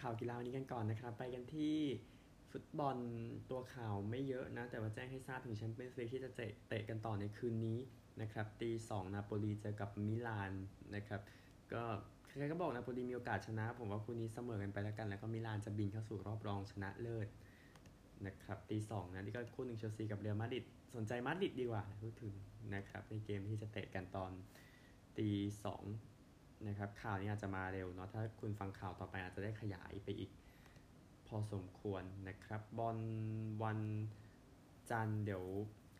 ข่าวกีฬาวันนี้กันก่อนนะครับ ไปกันที่ฟุตบอลตัวข่าวไม่เยอะนะ แต่ว่าแจ้งให้ทราบถึงแชมเปี้ยนส์ลีกที่จะเตะกันต่อในคืนนี้นะครับตีสองนาโปลีเจอกับมิลานนะครับก็ใครก็บอกนาโปลีมีโอกาสชนะ ผมว่าคู่นี้เสมอกันไปแล้วกัน แล้วก็มิลานจะบินเข้าสู่รอบรองชนะเลิศนะครับตีสองนะนี่ก็คู่หนึ่งเชลซีกับเรอัลมาดริดสนใจมาดริดดีกว่าพูดถึงนะครับในเกมที่จะเตะกันตอนตีสอง นะครับ ข่าวนี้อาจจะมาเร็วเนาะถ้าคุณฟังข่าวต่อไปอาจจะได้ขยายไปอีก พอสมควรนะครับบอลวันจันเดี๋ยว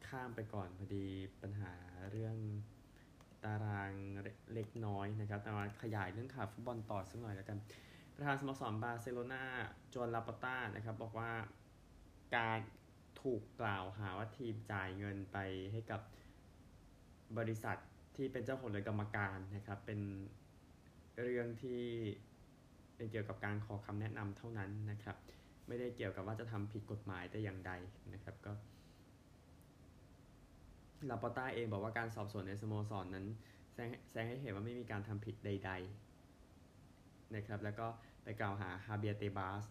ข้ามไปก่อนพอดีปัญหาเรื่องตารางเล็กน้อยนะครับแต่ว่าขยายเรื่องข่าวฟุตบอลต่อสักหน่อยแล้วกัน ประธานสโมสรบาร์เซโลนาจวนลาปต้านะครับ บอกว่าการถูกกล่าวหาว่าทีมจ่ายเงินไปให้กับบริษัทที่เป็นเจ้าของหรือกรรมการนะครับ เป็น เรื่องที่เป็นเกี่ยวกับการขอคำแนะนำเท่านั้นนะครับ ไม่ได้เกี่ยวกับว่าจะทำผิดกฎหมายแต่อย่างใดนะครับก็ลาปต้าเองบอกว่าการสอบสวนในสโมสรนนั้นแสดงให้เห็นว่าไม่มีการทำผิดใด ๆนะครับ แล้วก็ไปกล่าวหาฮาเบียเตบาส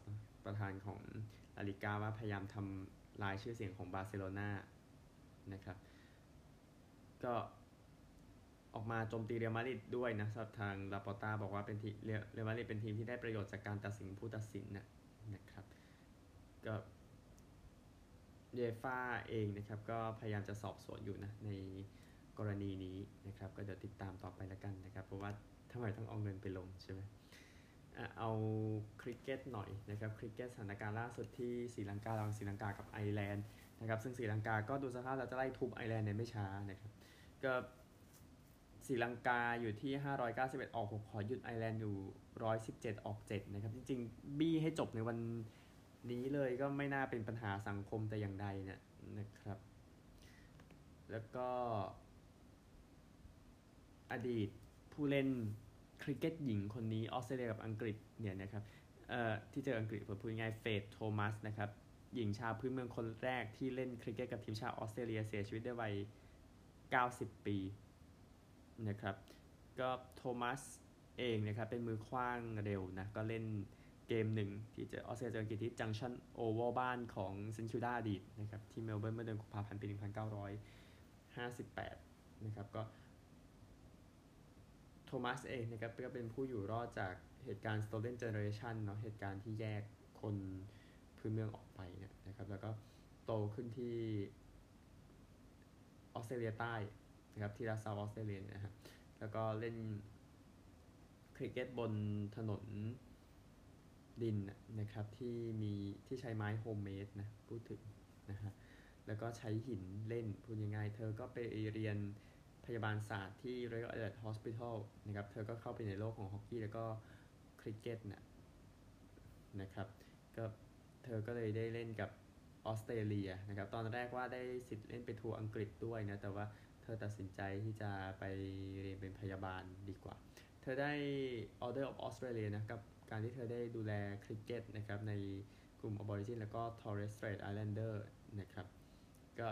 ประธานของลาลิกาว่าพยายามทำลายชื่อเสียงของบาร์เซโลนานะครับ ก็ ออกมาโจมตีเรอัลมาดริดด้วยนะสับทางลาปอตาบอกว่าเป็นทีเรอัลมาดริดเป็นทีมที่ได้ประโยชน์จากการตัดสินผู้ตัดสินนะนะครับก็เยฟ่าเองนะครับก็พยายามจะสอบสวนอยู่นะในกรณีนี้นะครับก็เดี๋ยวติดตามต่อไปแล้วกันนะครับ เพราะว่าทำไมต้องเอาเงินไปลงใช่ไหมเอาคริกเก็ตหน่อยนะครับคริกเก็ตสถานการณ์ล่าสุดที่ศรีลังการะหว่างศรีลังกากับไอร์แลนด์นะครับซึ่งศรีลังกาก็ดูสภาพเราจะไล่ทุบไอร์แลนด์ในไม่ช้านะครับก็ ศรีลังกาอยู่ที่ 591 ออก 6 ขอหยุดไอร์แลนด์อยู่ 117 ออก 7 นะครับ จริงๆ บี้ให้จบในวันนี้เลยก็ไม่น่าเป็นปัญหาสังคมแต่อย่างใดเนี่ยนะครับ แล้วก็ อดีตผู้เล่นคริกเก็ตหญิงคนนี้ออสเตรเลียกับอังกฤษเนี่ยนะครับเอ่อที่เจออังกฤษผมพูดง่ายเฟธ โทมัสนะครับ หญิงชาวพื้นเมืองคนแรกที่เล่นคริกเก็ตกับทีมชาติออสเตรเลียเสียชีวิตด้วยวัย 90 ปี นะครับ ก็โทมัสเองนะครับเป็นมือขว้างเร็วนะ ก็เล่นเกมหนึ่งที่เจอออสเตรเลียเจออังกฤษที่ Junction Oval บ้านของเซนต์คิลดานะครับที่เมลเบิร์นเมื่อเดือนกุมภาพันธ์ปี 1958 นะครับก็โทมัสเองนะครับก็เป็นผู้อยู่รอดจากเหตุการณ์ Stolen Generation เนาะเหตุการณ์ที่แยกคนพื้นเมืองออกไปเนี่ยนะครับแล้วก็โตขึ้นที่ออสเตรเลียใต้ นะครับที่รัฐ South Australia นะครับแล้วก็เล่นคริกเก็ตบนถนนดินนะครับที่มีที่ใช้ไม้ homemade นะพูดถึงนะฮะแล้วก็ใช้หินเล่นพูดยังไงเธอก็ไปเรียนพยาบาลศาสตร์ที่ Royal Adelaide Hospital นะครับเธอก็เข้าไปในโลกของฮอกกี้แล้วก็คริกเก็ตนะนะครับก็เธอก็เลยได้เล่นกับออสเตรเลียนะครับตอนแรกว่าได้สิทธิ์เล่นไปทัวร์อังกฤษด้วยนะแต่ว่า ธอตัดสินใจที่จะไปเรียนเป็นพยาบาลดีกว่า เธอได้ Order of Australia นะครับการที่เธอได้ดูแลคริกเก็ตนะครับในกลุ่ม Aborigin แล้วก็ Torres Strait Islander นะครับ ก็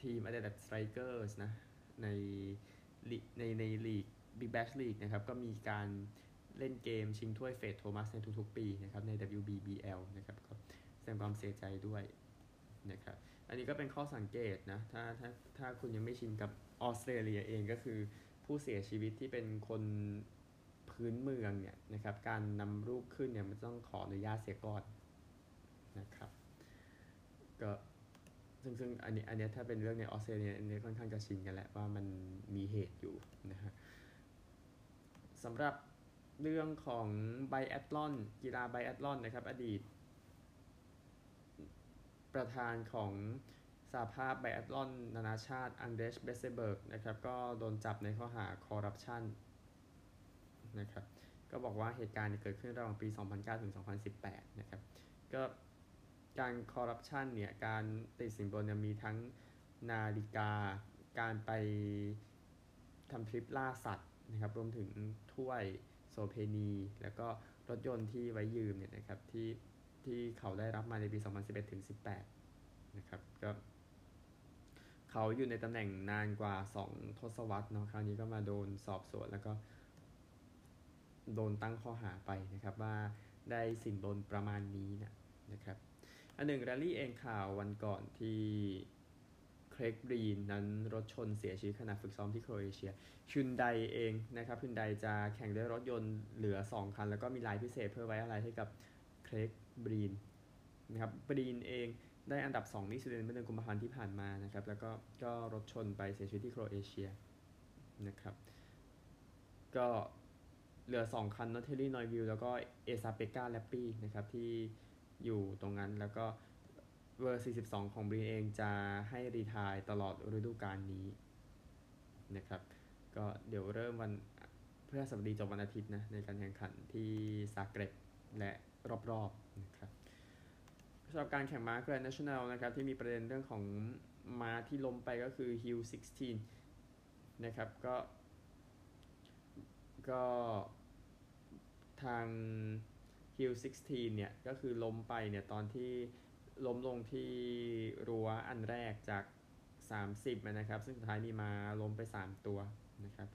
ทีม Adelaide Strikers นะในในในลีก Big Bash League นะครับ ก็มีการเล่นเกมชิงถ้วยเฟดโทมัสในทุกๆ ปีนะครับใน WBBL นะครับก็แสดงความเสียใจด้วยนะครับ อันนี้ก็เป็นข้อสังเกตนะถ้าถ้าถ้าคุณยังไม่ชินกับออสเตรเลียเองก็คือผู้เสียชีวิตที่เป็นคนพื้นเมืองเนี่ยนะครับการนำรูปขึ้นเนี่ยมันต้องขออนุญาตเสียก่อนนะครับก็ซึ่งซึ่งอันนี้อันนี้ถ้าเป็นเรื่องในออสเตรเลียอันนี้ค่อนข้างจะชินกันแหละว่ามันมีเหตุอยู่นะฮะสำหรับเรื่องของไบแอตลอนกีฬาไบแอตลอนนะครับอดีต ประธานของสหภาพ biathlon นานาชาติอันเดอร์ส เบสเซเบิร์กนะครับก็โดนจับในข้อหาคอร์รัปชันนะครับก็บอกว่าเหตุการณ์เกิดขึ้นระหว่างปี 2009 ถึง 2018 นะครับก็การคอร์รัปชันเนี่ย การติดสินบนเนี่ยมีทั้งนาฬิกา การไปทำทริปล่าสัตว์นะครับ รวมถึงด้วยโสเภณีแล้วก็รถยนต์ที่ไว้ยืมเนี่ยนะครับที่ ที่เขาได้รับมาในปี 2011 ถึง 18 นะครับก็เขาอยู่ในตำแหน่งนานกว่า 2 ทศวรรษเนาะคราวนี้ก็มาโดนสอบสวนแล้วก็ โดนตั้งข้อหาไปนะครับว่าได้สินบนประมาณนี้นะนะครับอันหนึ่งแรลลี่เองข่าววันก่อนที่เครกบรีนนั้นรถชนเสียชีวิตขณะฝึกซ้อมที่โครเอเชียชุนไดเองนะครับชุนไดจะแข่งด้วยรถยนต์เหลือ 2 คัน แล้วก็มีลายพิเศษเพื่อไว้อะไรให้กับเครก บรีนนะครับบรีนเองได้อันดับ2ที่สวีเดนเมื่อเดือนกุมภาพันธ์ที่ผ่านมานะครับ แล้วก็ก็รถชนไปเสียชีวิตที่โครเอเชียนะครับ ก็เหลือ 2 คันของเธียร์รี่นอยวิลล์แล้วก็เอซาเปกกา ลัปปี้นะครับ ที่อยู่ตรงนั้นแล้วก็เบอร์ 42 ของบรีนเองจะให้ retire ตลอดฤดูกาลนี้นะครับ ก็เดี๋ยวเริ่มวันเพื่อสัปดีจบวันอาทิตย์นะ ในการแข่งขันที่ซาเกร็บและรอบๆนะครับ สำหรับการแข่งม้า Grand National นะครับที่มีประเด็นเรื่องของม้าที่ล้มไปก็คือ Hill 16นะครับก็ ก็ทาง Hill 16เนี่ยก็คือล้มไปเนี่ยตอนที่ล้มลงที่รั้วอันแรกจาก 30นะครับ ซึ่งสุดท้ายมีม้าล้มไป 3 ตัวนะครับ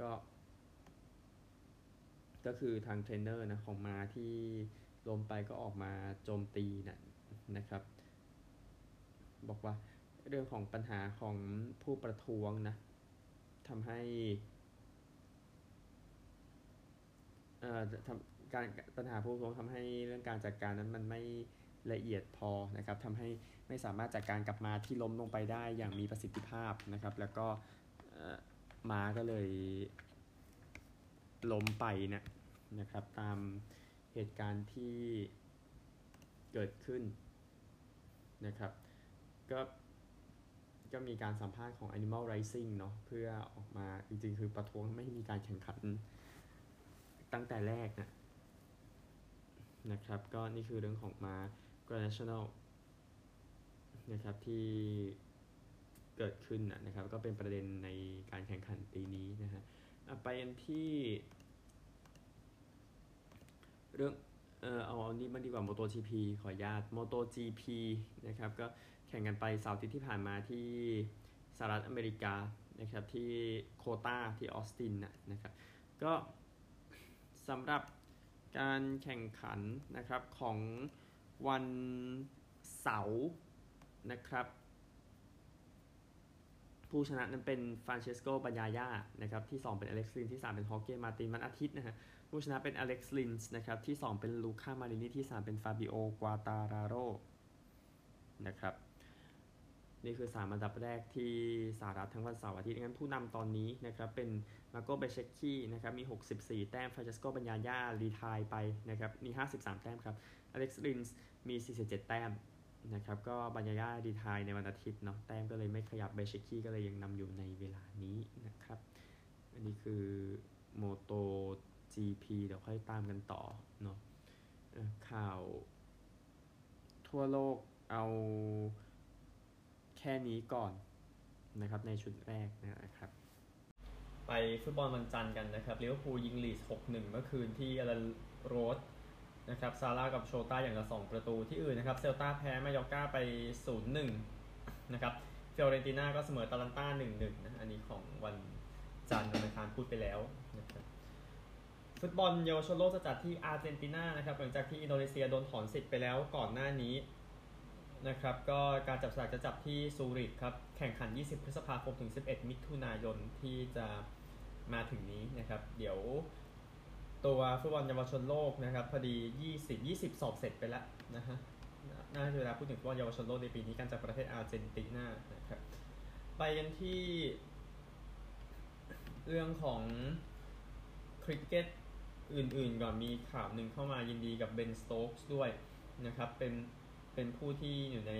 ก็ ก็คือทางเทรนเนอร์นะของม้าที่ล้มไปก็ออกมาโจมตีนะ นะครับ บอกว่าเรื่องของปัญหาของผู้ประท้วงนะทำให้ทำการปัญหาผู้ประท้วงทำให้เรื่องการจัดการนั้นมันไม่ละเอียดพอนะครับทำให้ไม่สามารถจัดการกลับมาที่ล้มลงไปได้อย่างมีประสิทธิภาพนะครับ แล้วก็ม้าก็เลยล้มไปนะนะครับ ตามเหตุการณ์ที่เกิดขึ้น นะครับ ก็ก็มีการสัมภาษณ์ของ Animal Rising เนาะเพื่อออกมาจริงๆ คือประท้วงไม่มีการแข่งขันตั้งแต่แรกนะนะครับ ก็นี่คือเรื่องของมา Grand National นะครับที่เกิดขึ้นนะครับ ก็เป็นประเด็นในการแข่งขันปีนี้นะฮะไปอันที่ เรื่อง เออเอาอันนี้มาดีกว่า MotoGP ขออนุญาต MotoGP นะครับก็แข่งกันไปเสาร์ทิตย์ที่ผ่านมาที่สหรัฐอเมริกานะครับที่ COTA ที่ออสตินนะครับก็สำหรับการแข่งขันนะครับของวันเสาร์นะครับ ผู้ชนะนั้นเป็นฟรานเชสโก บัญญาญานะครับที่ 2 เป็นอเล็กซ์ รินส์ที่ 3 เป็นฮอเกมาตินวันอาทิตย์นะฮะ ผู้ชนะเป็นอเล็กซ์ รินส์นะครับ ที่ 2 เป็นลูก้ามารินีที่ 3 เป็นฟาบิโอกวาร์ตาราโรนะครับ นี่คือ 3 อันดับแรกที่สหรัฐทั้งวันเสาร์อาทิตย์งั้นผู้นำตอนนี้นะครับ เป็นมาร์โกเบซเซคคีนะครับ มี 64 แต้มฟรานเชสโกบัญญาญา retire ไปนะครับ มี 53 แต้มครับ อเล็กซ์ รินส์มี 47 แต้มนะครับ ก็บัญญาญา retire ในวันอาทิตย์เนาะ แต้มก็เลยไม่ขยับเบซเซคคีก็เลยยังนำอยู่ในเวลานี้นะครับ อันนี้คือโมโต GP เดี๋ยวค่อยตามกันต่อเนาะข่าว ทั่วโลกเอาแค่นี้ก่อนนะครับในชุดแรกนะครับ ไปฟุตบอลวันจันทร์กันนะครับลิเวอร์พูลยิงลีดส์ 6-1 เมื่อคืนที่เอลแลนด์โร้ดนะครับซาลาห์กับโชต้าอย่างละ 2 ประตูที่อื่นนะครับ เซลตาแพ้มายอร์ก้าไป 0-1 นะครับฟิออเรนติน่าก็เสมออตาลันต้า 1-1 นะ อันนี้ของวันจันทร์วันอังคารพูดไปแล้ว ฟุตบอลเยาวชนโลกจะจัดที่อาร์เจนตินานะครับหลังจากที่อินโดนีเซียโดนถอนสิทธิ์ไปแล้วก่อนหน้านี้นะครับก็การจับสลากจะจับที่ซูริกครับแข่งขัน 20 พฤษภาคมถึง 11 มิถุนายนที่จะมาถึงนี้นะครับ เดี๋ยวตัวฟุตบอลเยาวชนโลกนะครับพอดี 20 20 สอบเสร็จไปแล้วนะฮะน่าจะเวลาพูดถึงฟุตบอลเยาวชนโลกในปีนี้การจากประเทศอาร์เจนตินานะครับไปกันที่เรื่องของคริกเก็ต อื่นๆก่อนมีข่าวหนึ่งเข้ามายินดีกับเบนสโต๊กส์ด้วยนะครับเป็นเป็นผู้ที่อยู่ใน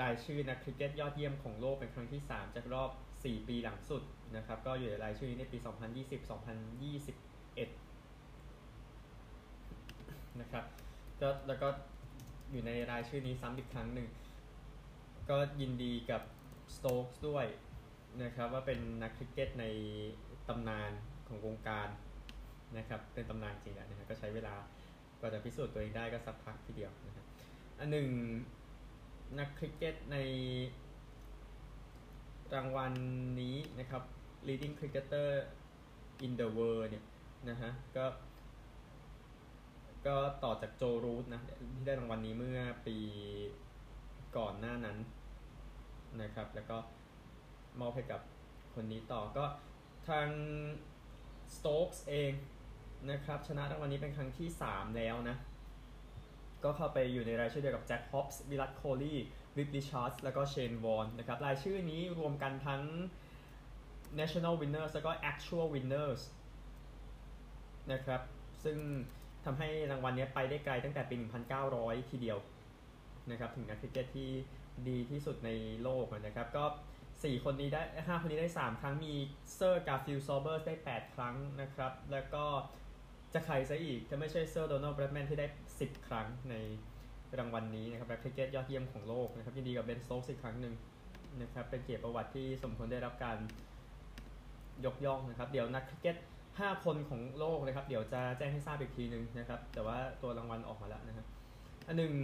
รายชื่อนักคริกเก็ตยอดเยี่ยมของโลกเป็นครั้งที่ 3 จากรอบ 4 ปีหลังสุดนะครับ ก็อยู่ในรายชื่อนี้ในปี 2020-2021 นะครับก็แล้วก็อยู่ในรายชื่อนี้ซ้ำอีกครั้งหนึ่ง ก็ยินดีกับสโต๊กส์ด้วยนะครับ ว่าเป็นนักคริกเก็ตในตำนานของวงการ นะครับเป็นตำนานจริงนะครับก็ใช้เวลากว่าจะพิสูจน์ตัวเองได้ก็สักพักทีเดียวนะครับอันหนึ่งนักคริกเก็ตในรางวัลนนี้นะครับ leading cricketer in the world เนี่ยนะฮะก็ก็ต่อจากโจรูทนะที่ได้รางวัลนนี้เมื่อปีก่อนหน้านั้นนะครับ แล้วก็มอบให้กับคนนี้ต่อก็ทางสโต๊กส์เอง นะครับ ชนะรางวัลนี้เป็นครั้งที่ 3 แล้วนะ ก็เข้าไปอยู่ในรายชื่อเดียวกับแจ็คฮอปส์วิลัตโคลีวิปริชาร์ดแล้วก็เชนวอนนะครับ รายชื่อนี้รวมกันทั้ง notional winners แล้วก็ actual winners นะครับ ซึ่งทำให้รางวัลนี้ไปได้ไกลตั้งแต่ปี 1900 ทีเดียวนะครับถึงนักคริกเก็ตที่ดีที่สุดในโลกนะครับ ก็ 4 คนนี้ได้ 5 คนนี้ได้ 3 ครั้งมีเซอร์การ์ฟิลด์ โซเบอร์สได้ 8 ครั้งนะครับ แล้วก็ จะใครซะอีกจะไม่ใช่เซอร์โดนัลด์แบรดแมนที่ได้ 10 ครั้งในรางวัลนี้นะครับนักคริกเก็ตยอดเยี่ยมของโลกนะครับยินดีกับเบนสโตกส์อีกครั้งหนึ่งนะครับเป็นเกียรติประวัติที่สมควรได้รับการยกย่องนะครับ เดี๋ยวนักคริกเก็ต 5 คนของโลกนะครับ เดี๋ยวจะแจ้งให้ทราบอีกทีหนึ่งนะครับ แต่ว่าตัวรางวัลออกมาแล้วนะครับอันหนึ่ง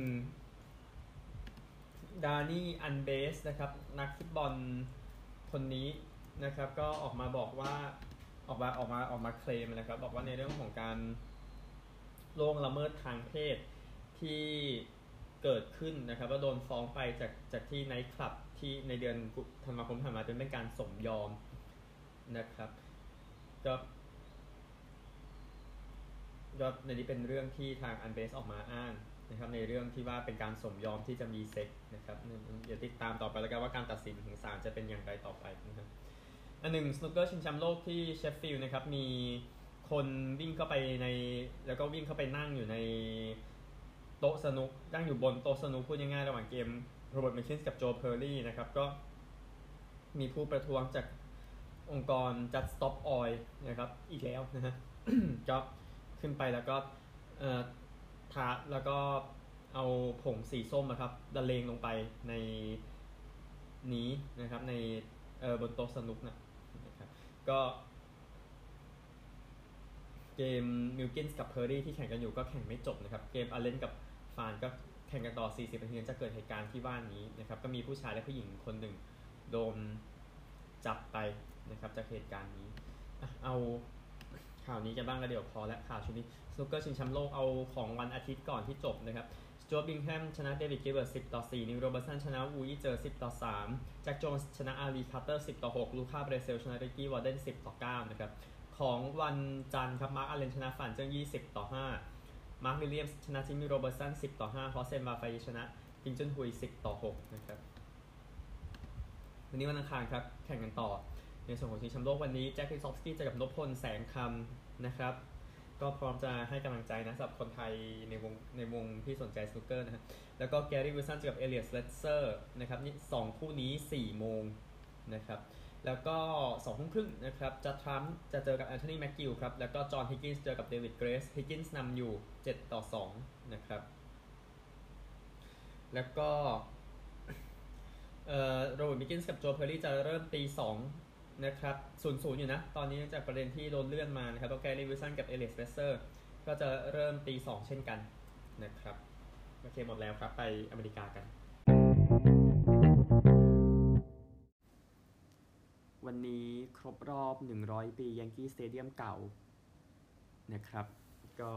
ดานี่อันเบสนะครับ นักฟุตบอลคนนี้นะครับ ก็ออกมาบอกว่า ออกมาออกมาออกมาเคลมนะครับบอกว่าในเรื่องของการล่วงละเมิดทางเพศที่เกิดขึ้นนะครับว่าโดนฟ้องไปจากจากที่ไนท์คลับที่ในเดือนธันวาคมผ่านมาเป็นการสมยอมนะครับก็ยอดในนี้เป็นเรื่องที่ทางอัลเวสออกมาอ้างนะครับในเรื่องที่ว่าเป็นการสมยอมที่จะมีเซ็กซ์นะครับเดี๋ยวติดตามต่อไปแล้วกันว่าการตัดสินของศาลจะเป็นอย่างไรต่อไปนะครับ อันหนึ่งสนุกเกอร์ชิงแชมป์โลกที่เชฟฟิลด์นะครับ มีคนวิ่งเข้าไปในแล้วก็วิ่งเข้าไปนั่งอยู่ในโต๊ะสนุกนั่งอยู่บนโต๊ะสนุกพูดง่ายๆระหว่างเกมโรเบิร์ต มิลกินส์กับโจเพอร์รี่นะครับ ก็มีผู้ประท้วงจากองค์กร Just Stop Oil นะครับ อีกแล้วนะฮะก็ขึ้นไปแล้วก็เอ่อทาแล้วก็เอาผงสีส้มนะครับละเลงลงไปในนี้นะครับในเอ่อบนโต๊ะสนุกนะนะครับ ก็เกมมิลกินส์กับเพอร์รี่ที่แข่งกันอยู่ก็แข่งไม่จบนะครับ เกมอาเลนกับฟานก็แข่งกันต่อ 40 นาทีจะเกิดเหตุการณ์ที่ว่านี้นะครับ ก็มีผู้ชายและผู้หญิงคนหนึ่งโดนจับไปนะครับจากเหตุการณ์นี้ เอาข่าวนี้กันบ้างแล้วเดี๋ยวพอและข่าวชุดนี้สนุกเกอร์ชิงแชมป์โลกเอาของวันอาทิตย์ก่อนที่จบนะครับ สจวร์ตบิงแฮมชนะเดวิดกิลเบิร์ต10 ต่อ 4 นีล โรเบิร์ตสันชนะวูอี้เจ๋อ 10 ต่อ 3 แจ็คโจนส์ชนะอาลีคาร์เตอร์ 10 ต่อ 6 ลูคาเบรเซลชนะริกกี้วอร์เดน 10 ต่อ 9 นะครับ ของวันจันทร์ครับมาร์คอาเลนชนะฟ่านเจิ้งอี้ 10 ต่อ 5 มาร์ควิลเลียมส์ชนะจิมมี่โรเบิร์สัน 10 ต่อ 5 ฮอสเซนวาเฟอีชนะติงจุนฮุย 10 ต่อ 6 นะครับ วันนี้วันอังคารครับ แข่งกันต่อ ในส่วนของชิงแชมป์โลกวันนี้แจ็คลิซอฟสกี้เจอกับนพพลแสงคำนะครับ ก็พร้อมจะให้กำลังใจนะสำหรับคนไทยในวงในวงที่สนใจสนุกเกอร์นะฮะแล้วก็แกรี่วิลสันเจอกับเอลเลียตสเลสเซอร์นะครับนี่สองคู่นี้ 4 โมงนะครับแล้วก็2ทุ่มครึ่งนะครับจัดด์ทรัมป์จะเจอกับแอนโทนีแม็กกิวครับ แล้วก็จอห์นฮิกกินส์เจอกับเดวิดเกรสฮิกกินส์นำอยู่ 7 ต่อ 2 นะครับ แล้วก็เอ่อโรเบิร์ตมิลกินส์กับโจเพอร์รี่จะเริ่มตี 2 นะครับศูนย์ศูนย์อยู่นะ ตอนนี้จากประเด็นที่โดนเลื่อนมานะครับตัวแกรี่วิลสันกับเอลเลียตสเลสเซอร์ก็จะเริ่มตีสองเช่นกันนะครับ โอเคหมดแล้วครับ ไปอเมริกากัน วันนี้ครบรอบ 100 ปียังกี้สเตเดียมเก่านะครับ ก็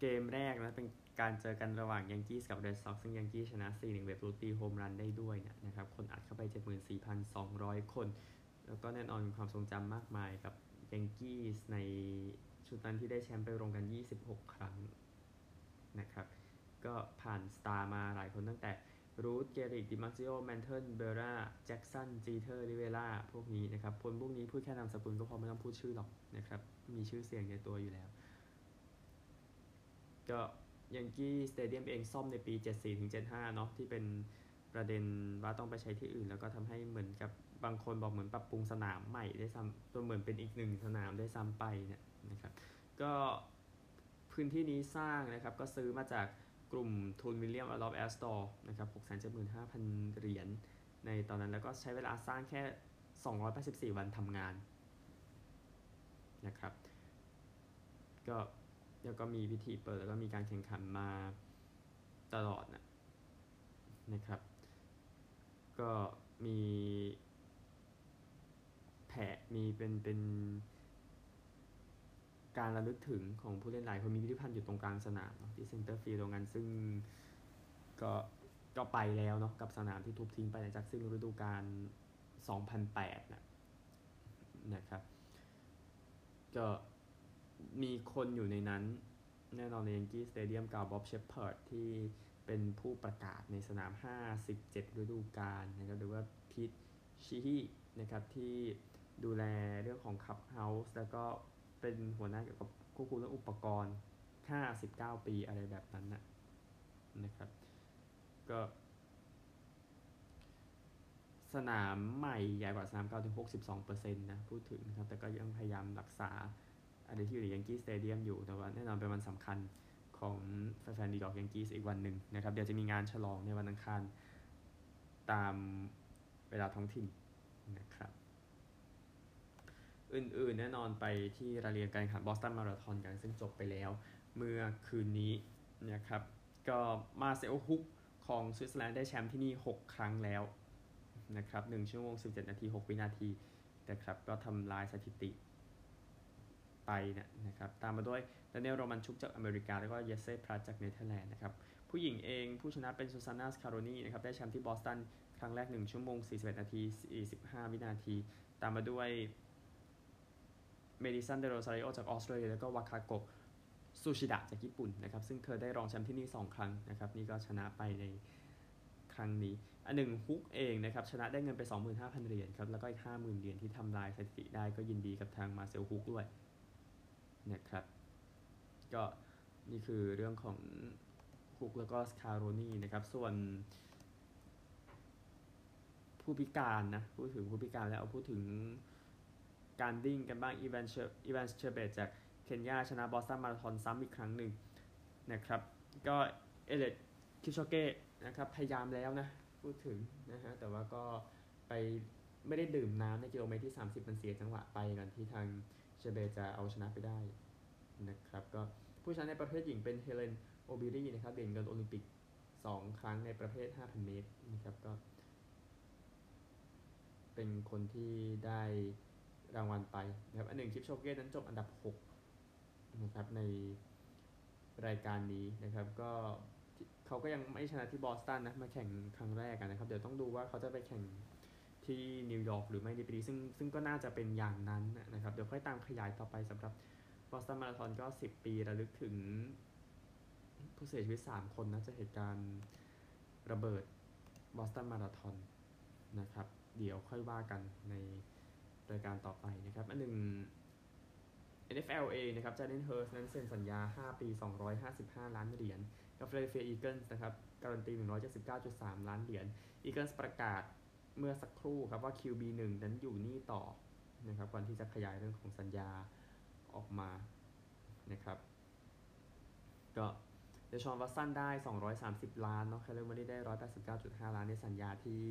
เกมแรกนะเป็นการเจอกันระหว่างยังกี้กับเรดซ็อกซึ่งยังกี้ชนะ 4-1 เบ๊บรูธตีโฮมรันได้ด้วยนะครับ คนอัดเข้าไป 74,200 คน แล้วก็แน่นอนความทรงจำมากมายกับยังกี้ในชุดนั้นที่ได้แชมป์ไปรวมกัน 26 ครั้งนะครับ ก็ผ่านสตาร์มาหลายคนตั้งแต่รูธเกห์ริกดิมาซิโอแมนเทิลเบร่าแจ็กสันจีเทอร์ริเวล่าพวกนี้นะครับคนพวกนี้พูดแค่นามสกุลก็พอไม่ต้องพูดชื่อหรอกนะครับ มีชื่อเสียงในตัวอยู่แล้ว ก็ยังกี้สเตเดียมเองซ่อมในปี 74ถึง75 เนาะที่เป็นประเด็นว่าต้องไปใช้ที่อื่น แล้วก็ทำให้เหมือนกับ บางคนบอกเหมือนปรับปรุงสนามใหม่ได้ซ้ำตัวเหมือนเป็นอีกหนึ่งสนามได้ซ้ำไปเนี่ยนะครับ ก็พื้นที่นี้สร้างนะครับก็ซื้อมาจากกลุ่มทุนวิลเลียมวอลดอร์ฟแอสเตอร์นะครับ675,000 เหรียญในตอนนั้นแล้วก็ใช้เวลาสร้างแค่ 284 วันทำงานนะครับ ก็แล้วก็มีพิธีเปิดแล้วก็มีการแข่งขันมาตลอดนะนะครับ ก็มี มีเป็นเป็นการระลึกถึงของผู้เล่นหลายคนมีพิพิธภัณฑ์อยู่ตรงกลางสนามที่ center field ตรงนั้นซึ่งก็ก็ไปแล้วเนาะกับสนามที่ทุบทิ้งไปในจากซึ่งฤดูกาล 2008 นะนะครับ ก็มีคนอยู่ในนั้น แน่นอนในยังกี้สเตเดียมกับบ๊อบเชปเพิร์ดที่เป็นผู้ประกาศในสนาม 57 ฤดูกาลนะครับหรือว่าพีทชีฮีนะครับที่ ดูแลเรื่องของ clubhouse แล้วก็เป็นหัวหน้าเกี่ยวกับควบคุมเรื่องอุปกรณ์ 59 ปีอะไรแบบนั้นนะนะครับ ก็ สนามใหม่ใหญ่กว่าสนามเก่าถึง 62%นะพูดถึงนะครับ แต่ก็ยังพยายามรักษาอะไรที่อยู่ในยังกี้สเตเดียมอยู่ แต่ว่าแน่นอนเป็นวันสำคัญของแฟนๆดีดอกยังกี้อีกวันหนึ่งนะครับ เดี๋ยวจะมีงานฉลองในวันอังคารตามเวลาท้องถิ่นนะครับ อื่นๆ แน่นอนไปที่รายละเอียดการแข่งขันบอสตันมาราธอนกันซึ่งจบไปแล้ว เมื่อคืนนี้นะครับ ก็มาร์เซลฮุกของสวิตเซอร์แลนด์ได้แชมป์ที่นี่ 6 ครั้งแล้วนะครับ1ชั่วโมง 17 นาที 6 วินาทีนะครับก็ทำลายสถิติไปนะนะครับตามมาด้วยดานิเอลโรมันชุกจากอเมริกา แล้วก็เยตเซ่พลัตจากเนเธอร์แลนด์นะครับผู้หญิงเองผู้ชนะเป็นซูซาน่าสคาโรนีนะครับได้แชมป์ที่บอสตันครั้งแรก 1 ชั่วโมง 41 นาที 45 วินาที ตามมาด้วย เมดิสันเดโรซาริโอจากออสเตรเลียแล้วก็วาคาโกะซึชิดะจากญี่ปุ่นนะครับ ซึ่งเคยได้รองแชมป์ที่นี่ 2 ครั้งนะครับ นี่ก็ชนะไปในครั้งนี้ อันหนึ่งฮุกเองนะครับ ชนะได้เงินไป 25,000 เหรียญครับ แล้วก็อีก 50,000 เหรียญที่ทำลายสถิติได้ก็ยินดีกับทางมาร์เซลฮุกด้วยนะครับ ก็นี่คือเรื่องของฮุกแล้วก็สคาโรนีนะครับ ส่วนผู้พิการนะ พูดถึงผู้พิการแล้วเอาพูดถึง การวิ่งกันบ้างอีแวนส์เชอร์อีแวนส์เชเบตจากเคนยาชนะบอสตันมาราธอนซ้ำอีกครั้งหนึ่งนะครับก็เอเลียดคิปโชเก้นะครับพยายามแล้วนะพูดถึงนะฮะแต่ว่าก็ไปไม่ได้ดื่มน้ำในกิโลเมตรที่ 30 มันเสียจังหวะไปกันที่ทางเชเบตจะเอาชนะไปได้นะครับก็ผู้ชนะในประเภทหญิงเป็นเฮลเลนโอบิรีนะครับเหรียญเงินโอลิมปิก 2 ครั้งในประเภท 5,000 เมตรนะครับก็เป็นคนที่ได้ รางวัลไปนะครับ อันหนึ่งคิปโชเก้นั้นจบอันดับ 6 นะครับ ในรายการนี้นะครับ ก็เขาก็ยังไม่ชนะที่บอสตันนะ มาแข่งครั้งแรกนะครับ เดี๋ยวต้องดูว่าเขาจะไปแข่งที่นิวยอร์กหรือไม่ในปีนี้ซึ่งซึ่งก็น่าจะเป็นอย่างนั้นนะครับ เดี๋ยวค่อยตามขยายต่อไปสำหรับบอสตันมาราธอนก็ 10 ปีระลึกถึงผู้เสียชีวิต 3 คนนะจะเหตุการณ์ระเบิดบอสตันมาราธอนนะครับ เดี๋ยวค่อยว่ากันใน รายการต่อไปนะครับ อันหนึ่ง NFL เองนะครับเจเลนเฮิร์ตส์นั้นเซ็นสัญญา 5 ปี 255 ล้านเหรียญกับฟิลาเดลเฟียอีเกิลส์นะครับ การันตี 179.3 ล้านเหรียญอีเกิลส์ประกาศเมื่อสักครู่ครับว่า QB1 นั้นอยู่นี่ต่อนะครับก่อนที่จะขยายเรื่องของสัญญาออกมานะครับก็เดชอนวัตสันได้ 230 ล้านเนาะไคเลอร์เมอร์เรย์ได้ 189.5 ล้านในสัญญาที่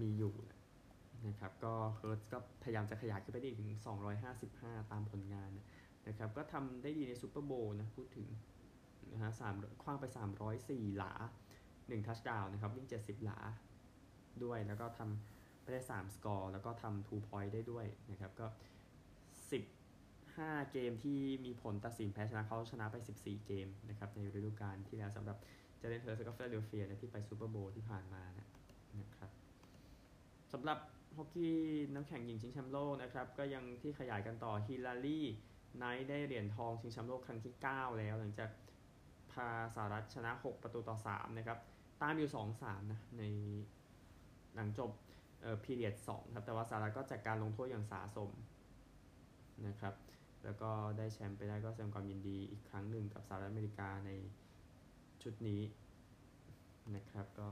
มีอยู่ นะครับก็เฮิร์ตสก็พยายามจะขยายขึ้นไปได้ถึง 255 ตามผลงานนะครับก็ทำได้ดีใน Super Bowl นะพูดถึงนะฮะสามารถขว้างไป 304 หลา 1 touchdown นะครับ วิ่ง 70 หลาด้วยแล้วก็ทำไปได้ 3 สกอร์ แล้วก็ทำ2 point ได้ด้วยนะครับก็ 15 เกมที่มีผลตัดสินแพ้ชนะเขาชนะไป 14 เกมนะครับในฤดูกาลที่แล้วสำหรับเจเลนเฮิร์ตสกับฟิลาเดลเฟียที่ไป Super Bowl ที่ผ่านมานะนะครับสำหรับ ฮอกกี้น้ำแข็งหญิงชิงแชมป์โลกนะครับ ก็ยังที่ขยายกันต่อฮิลลารีไนท์ได้เหรียญทองชิงแชมป์โลกครั้งที่ 9 แล้ว หลังจากพาสหรัฐชนะ 6 ประตูต่อ 3 นะครับ ตามอยู่ 2-3 นะ ในหลังจบเอ่อ period 2ครับ แต่ว่าสหรัฐก็จัดการลงโทษอย่างสาสมนะครับ แล้วก็ได้แชมป์ไปได้ก็แสดงความยินดีอีกครั้งหนึ่งกับสหรัฐอเมริกาในชุดนี้นะครับก็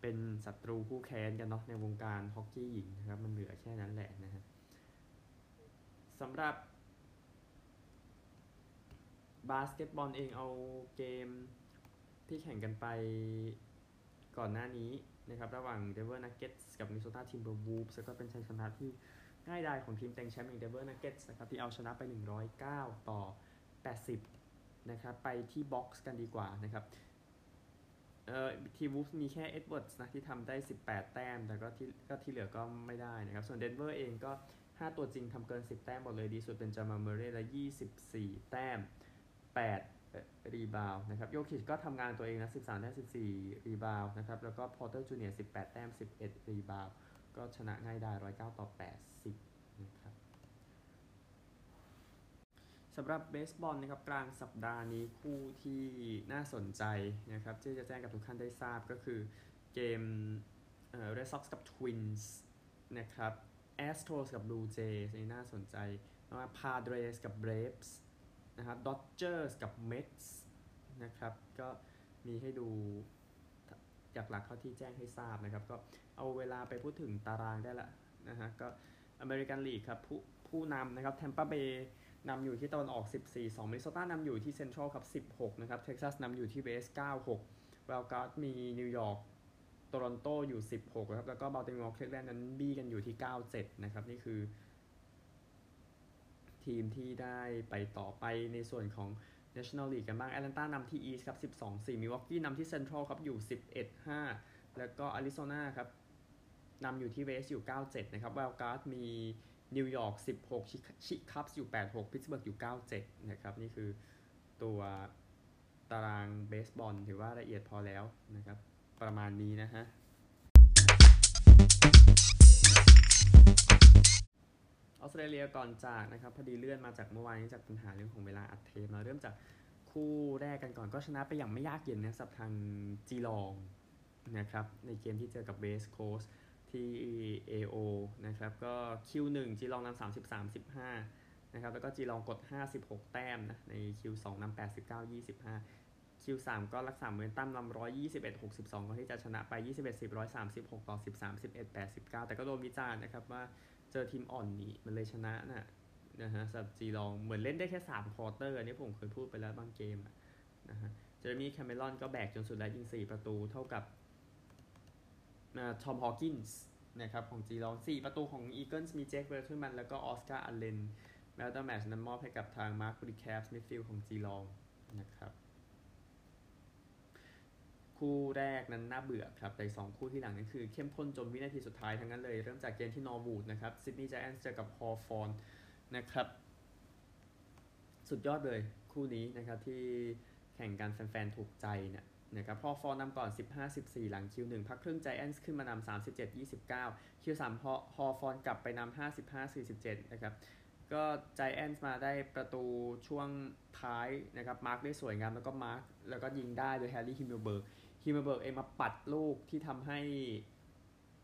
เป็นศัตรูคู่แค้นกันเนาะในวงการฮอกกี้หญิงนะครับ มันเหลือแค่นั้นแหละนะฮะสำหรับบาสเกตบอลเองเอาเกมที่แข่งกันไปก่อนหน้านี้นะครับ ระหว่าง Denver Nuggets กับ Minnesota Timberwolves ก็เป็นชัยชนะที่ง่ายดายของทีมเต็งแชมป์อย่าง Denver Nuggets นะครับ ที่เอาชนะไป 109 ต่อ 80 นะครับ ไปที่ box กันดีกว่านะครับ เอ่อ T-Wolves มีแค่เอ็ดเวิร์ดนะที่ทำได้ 18 แต้ม แต่ก็ที่ก็ที่เหลือก็ไม่ได้นะครับ ส่วนเดนเวอร์เองก็ 5 ตัวจริงทำเกิน 10 แต้มหมดเลยดีสุดเป็นจามาล เมอร์เรย์ 24 แต้ม 8 rebound นะครับโยคิชก็ทำงานตัวเองนะ 13 แต้ม 14 rebound นะครับ แล้วก็พอร์เตอร์จูเนียร์ 18 แต้ม 11 รีบาว ก็ชนะง่ายได้ 109 ต่อ 80 นะครับ สำหรับเบสบอลนะครับกลางสัปดาห์นี้คู่ที่น่าสนใจนะครับที่จะแจ้งกับทุกท่านได้ทราบก็คือเกมเอ่อ Red Sox กับ Twins นะครับ Astros กับ Blue Jays นี่น่าสนใจว่า Padres กับ Braves นะครับ Dodgers กับ Mets นะครับก็มีให้ดูจากหลักเข้าที่แจ้งให้ทราบนะครับ ก็เอาเวลาไปพูดถึงตารางได้ละนะฮะก็ American League ครับผู้ผู้นำนะครับ Tampa Bay นำอยู่ที่ตะวันออก 14 2มิน n โ s ตานำอยู่ที่เซ็นทรัลครับ 16 นะครับ เท็กซัสนำอยู่ที่ West 96 wild card มีนิวยอร์กโตรอนโตอยู่ 16 นะครับ แล้วก็บัลติมอร์คลีฟแลนด์นั้นบี้กันอยู่ที่ 97 นะครับ นี่คือ ทีมที่ได้ไปต่อไปในส่วนของ National League กันบ้างแอตแลนตานำที่ East ครับ 12 4มิลวอกกี้นำที่เซ็นทรัลครับ อยู่ 11 5 แล้วก็อาริโซนาครับนำอยู่ที่ West อยู่ 97 นะครับ wild card มี นิวยอร์ก 16 ชิคับส์อยู่ 86 พิตสเบิร์กอยู่ 97 นะครับ นี่คือตัวตารางเบสบอลถือว่าละเอียดพอแล้วนะครับ ประมาณนี้นะฮะ ออสเตรเลียก่อนจากนะครับ พอดีเลื่อนมาจากเมื่อวานนี้จากปัญหาเรื่องของเวลาอัดเทปมาเริ่มจากคู่แรกกันก่อนก็ชนะไปอย่างไม่ยากเย็นนะสับทางจีลองนะครับ ในเกมที่เจอกับเบสโคส ที่ AO นะครับก็ Q1 จีลองนำ33 15นะครับแล้วก็จีลองกด 56 แต้มนะใน Q2 นำ89 25 Q3 ก็รักษาเหมือนตั้มนำ121 62ก็ที่จะชนะไป 21 10 136 ต่อ 13 11 89 แต่ก็โดนวิจารณ์นะครับว่าเจอทีมอ่อนนี่มันเลยชนะนะนะฮะสำหรับจีลองเหมือนเล่นได้แค่3 quarter อันนี้ผมเคยพูดไปแล้วบางเกมนะฮะเจอร์มี่แคมเมรอนก็แบกจนสุดแล้วยิง 4 ประตูเท่ากับ ทอมฮอว์กินส์นะครับของจีลอง4ประตูของอีเกิลส์มีเจค วอเตอร์แมนแล้วก็ออสการ์อัลเลน man of the match นั้นมอบให้กับทางมาร์คบลิคาฟส์ midfield ของจีลองนะครับคู่แรกนั้นน่าเบื่อครับแต่สองคู่ที่หลังนั้นคือเข้มข้นจนวินาทีสุดท้ายทั้งนั้นเลย เริ่มจากเกมที่นอร์วูดนะครับซิดนีย์ไจแอนท์เจอกับฮอว์ธอร์นนะครับ สุดยอดเลยคู่นี้นะครับที่แข่งกันแฟนๆถูกใจเนี่ย นะครับฮอว์ธอร์นนำก่อน 15-14 หลัง Q1พักครึ่งไจแอนท์ขึ้นมานำ37-29 Q3 พอฮอว์ธอร์นกลับไปนำ55-47 นะครับ ก็ไจแอนท์มาได้ประตูช่วงท้ายนะครับ mark ได้สวยงามแล้วก็ mark แล้วก็ยิงได้โดยแฮร์รี่ฮิมเมลเบิร์กฮิมเมลเบิร์กเองมาปัดลูกที่ทำให้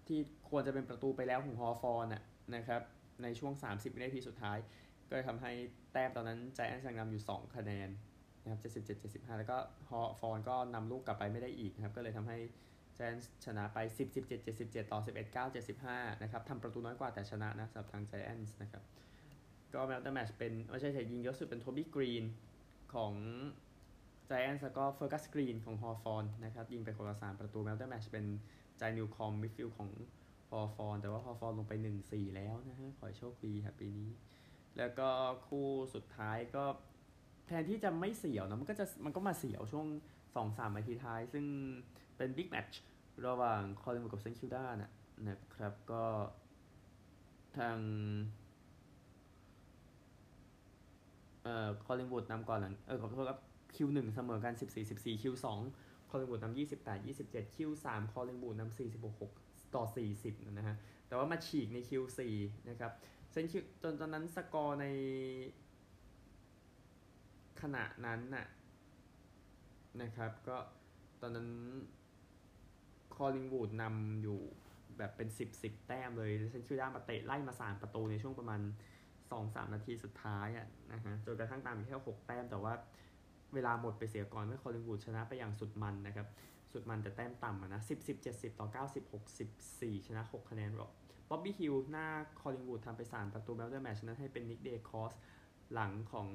ที่ควรจะเป็นประตูไปแล้วของฮอว์ธอร์นนะครับ ในช่วง 30วินาทีสุดท้าย ก็ทำให้แต้มตอนนั้นไจแอนท์ยังนำอยู่ 2 คะแนน นะครับ 77 75 แล้วก็ฮอว์ธอร์นก็นำลูกกลับไปไม่ได้อีกนะครับ ก็เลยทำให้ไจแอนท์ชนะไป 10 17 77 ต่อ 11 9 75 นะครับทำประตูน้อยกว่าแต่ชนะนะสำหรับทางไจแอนท์นะครับ ก็ man of the match เป็น ไม่ใช่ใช่ยิงเยอะสุดเป็นโทบี้กรีนของไจแอนท์แล้วก็เฟอร์กัสกรีนของฮอว์ธอร์นนะครับ ยิงไปคนละสามประตู man of the match เป็นเจนิวคอมบ์ midfield ของฮอว์ธอร์นแต่ว่าฮอว์ธอร์นลงไป 1-4 แล้วนะฮะขอโชคดีครับปีนี้ แล้วก็คู่สุดท้ายก็ แทนที่จะไม่เสียวนะมันก็จะมันก็มาเสียวช่วง 2-3นาทีท้าย ซึ่งเป็น big match ระหว่างคอลลิงวูดกับเซนต์คิลดานะนะครับก็ทางเอ่อคอลลิงวูดนำก่อนหลังเออขอโทษครับ Q หนึ่งเสมอกัน 14 14 Q สองคอลลิงวูดนำ28 27 Q สามคอลลิงวูดนำ46 6 ต่อ 40 นะฮะ แต่ว่ามาฉีกใน Q สี่นะครับเซนต์คิลดาจนตอนนั้นสกอร์ในขณะนั้นน่ะนะครับ ก็ตอนนั้นคอลลิงวูดนำอยู่แบบเป็น 10 10 แต้มเลยเซนต์คิลดามาเตะไล่มา3ประตูในช่วงประมาณสองสามนาทีสุดท้ายอะนะฮะจนกระทั่งตามแค่หกแต้ม แต่ว่าเวลาหมดไปเสียก่อนเมื่อคอลลิงวูดชนะไปอย่างสุดมันนะครับ สุดมันแต่แต้มต่ำนะสิบสิบเจ็ดสิบต่อเก้าสิบหกสิบสี่ชนะหกคะแนนหรอกบ๊อบบี้ฮิลหน้าคอลลิงวูดทำไปสามประตู man of the match นั้นให้เป็นนิกเดย์คอสหลังของ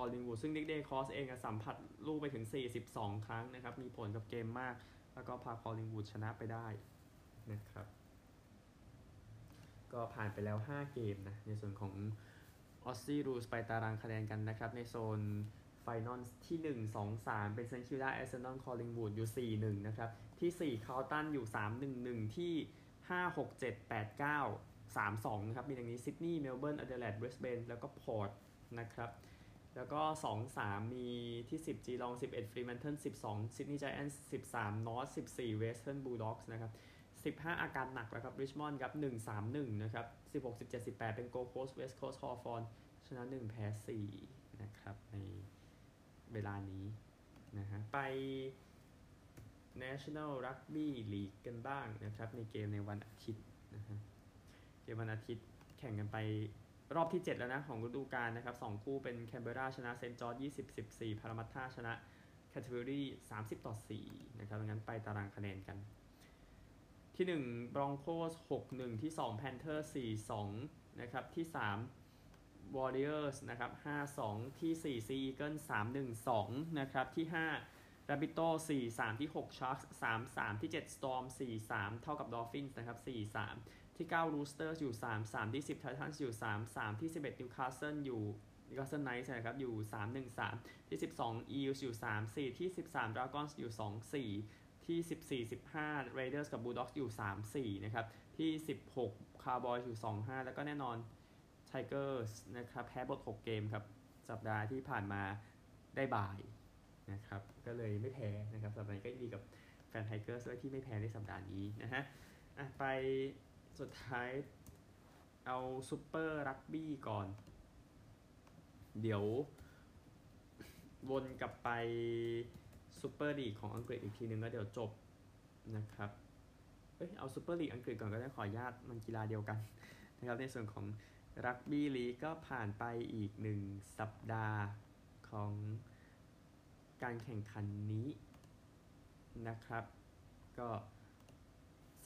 คอลลิงวูดซึ่งนิกเดย์คอสเองสัมผัสลูกไปถึง 42 ครั้งนะครับ มีผลกับเกมมาก แล้วก็พาคอลลิงวูดชนะไปได้นะครับ ก็ผ่านไปแล้ว 5 เกมนะ ในส่วนของ Aussie Rules ไปตารางคะแนนกันนะครับ ในโซน final ที่ 1 2 3 เป็นเซนต์คิลดาเอสเซนดอนคอลลิงวูดอยู่ 4 1 นะครับ ที่ 4 คาร์ลตันอยู่ 3 1 1 ที่ 5 6 7 8 9 3-2 นะครับ มีดังนี้ซิดนีย์เมลเบิร์นอเดเลดบริสเบนแล้วก็พอร์ตนะครับ แล้วก็ 2-3 มีที่ 10จีลอง 11ฟรีแมนเทิล12ซิดนีย์ไจแอนท์13นอร์ท14เวสเทิร์นบูลด็อกส์นะครับ15 อาการหนักแล้วครับริชมอนด์ครับ 1-3-1 นะครับ 16 17 18 เป็นโกโคสเวสต์โคสฮอร์ฟอนชนะ 1 แพ้ 4 นะครับ ในเวลานี้นะฮะไป National Rugby League กันบ้างนะครับ ในเกมในวันอาทิตย์นะฮะเกมวันอาทิตย์แข่งกันไป รอบที่ 7 แล้วนะ ของฤดูกาลนะครับสองคู่เป็นแคนเบราชนะเซนต์จอร์จยี่สิบสิบสี่พารามัตตาชนะแคนเทอร์เบอรี่สามสิบต่อสี่นะครับงั้นไปตารางคะแนนกัน ที่1บรองโคสหกหนึ่งที่สองแพนเทอร์สี่สองนะครับที่สามวอร์ริเออร์สนะครับห้าสองที่สี่ซีอีเกิลส์สามหนึ่งสองนะครับที่ห้าแรบบิโตส์สี่สามที่หกชาร์กสามสามที่เจ็ดสตอร์มสี่สามเท่ากับดอลฟินส์นะครับสี่สาม ที่9 Roosters อยู่ 3-3 ที่ 10 Titans อยู่ 3-3 ที่ 11 Newcastle อยู่ Newcastle Knights นะครับอยู่ 3-1-3 ที่ 12 Eels อยู่ 3-4 ที่ 13 Dragons อยู่ 2-4 ที่ 14 15 Raiders กับ Bulldogs อยู่ 3-4 นะครับ ที่ 16 Cowboys อยู่ 2-5 แล้วก็แน่นอน Tigers นะครับแพ้บท 6 เกมครับ สัปดาห์ที่ผ่านมาได้บ่ายนะครับ ก็เลยไม่แพ้นะครับสัปดาห์นี้ก็ดีกับแฟน Tigers ด้วยที่ไม่แพ้ในสัปดาห์นี้นะฮะไป สุดท้ายเอาซูเปอร์รักบี้ก่อน เดี๋ยว วนกลับไปซูเปอร์ลีกของอังกฤษอีกทีนึงแล้วเดี๋ยวจบนะครับ เอ้ยเอาซูเปอร์ลีกอังกฤษก่อนก็ได้ขออนุญาตมันกีฬาเดียวกันนะครับในส่วนของรักบี้ลีกก็ผ่านไปอีกหนึ่งสัปดาห์ของการแข่งขันนี้นะครับ ก็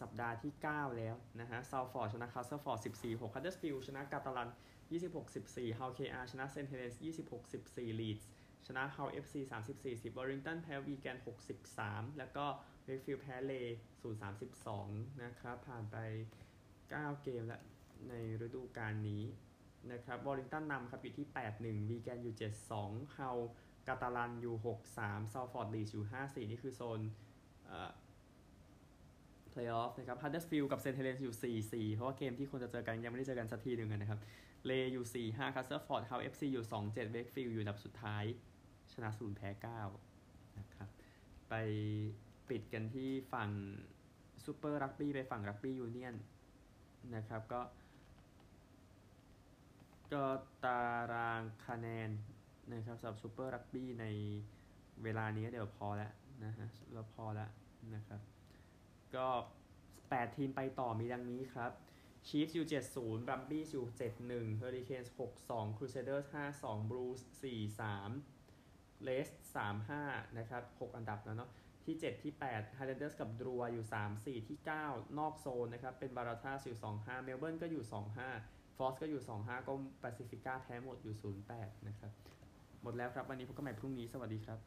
สัปดาห์ที่ 9 แล้วนะฮะซาวฟอร์ดชนะคาสเซิลฟอร์ด14-6ฮัตเดอร์สฟิลชนะกาตาลัน 26-14ฮาวเคอาร์ชนะเซนเทเลนส26-14ลีดส์ชนะฮาวเอฟซี30-40วอริงตันแพ้วีแกน63แล้วก็เวกฟิลแพ้เล0-32นะครับ ผ่านไป9เกมแล้วในฤดูกาลนี้นะครับวอริงตันนำครับอยู่ที่8-1วีแกนอยู่7-2ฮะกาตาลันอยู่6-3ซาวฟอร์ดลีดอยู่5-4นี่คือโซน เพลย์ออฟนะครับฮัตเดอร์สฟิลกับเซนเทเลนอยู่ 4-4 เพราะว่าเกมที่ควรจะเจอกันยังไม่ได้เจอกันสักทีหนึ่งนะครับ เลย์อยู่ 4-5คาสเซิลฟอร์ดฮัลเอฟซีอยู่ 2-7เวกฟิลอยู่อันดับสุดท้าย ชนะ0แพ้9นะครับ ไปปิดกันที่ฝั่งซูเปอร์รักบี้ไปฝั่งรักบี้ยูเนียนนะครับก็ ก็ตารางคะแนนนะครับสำหรับซูเปอร์รักบี้ในเวลานี้เดี๋ยวพอแล้วนะฮะเราพอแล้วนะครับ ก็ 8 ทีมไปต่อมีดังนี้ครับ Chiefs อยู่70 b r u m b i e s อยู่71 Hurricanes 62 Crusaders 52 Blues 43 Reds 35 นะครับ 6 อันดับแล้วเนาะ ที่ 7 ที่ 8 Highlanders กับ Drua อยู่ 34 ที่ 9 นอกโซนนะครับ เป็น Baratas อยู่ 25 Melbourne ก็อยู่ 25 Force ก็อยู่ 25 ก็ Pacifica แพ้หมดอยู่ 08 นะครับ หมดแล้วครับ วันนี้พบกันใหม่พรุ่งนี้ สวัสดีครับ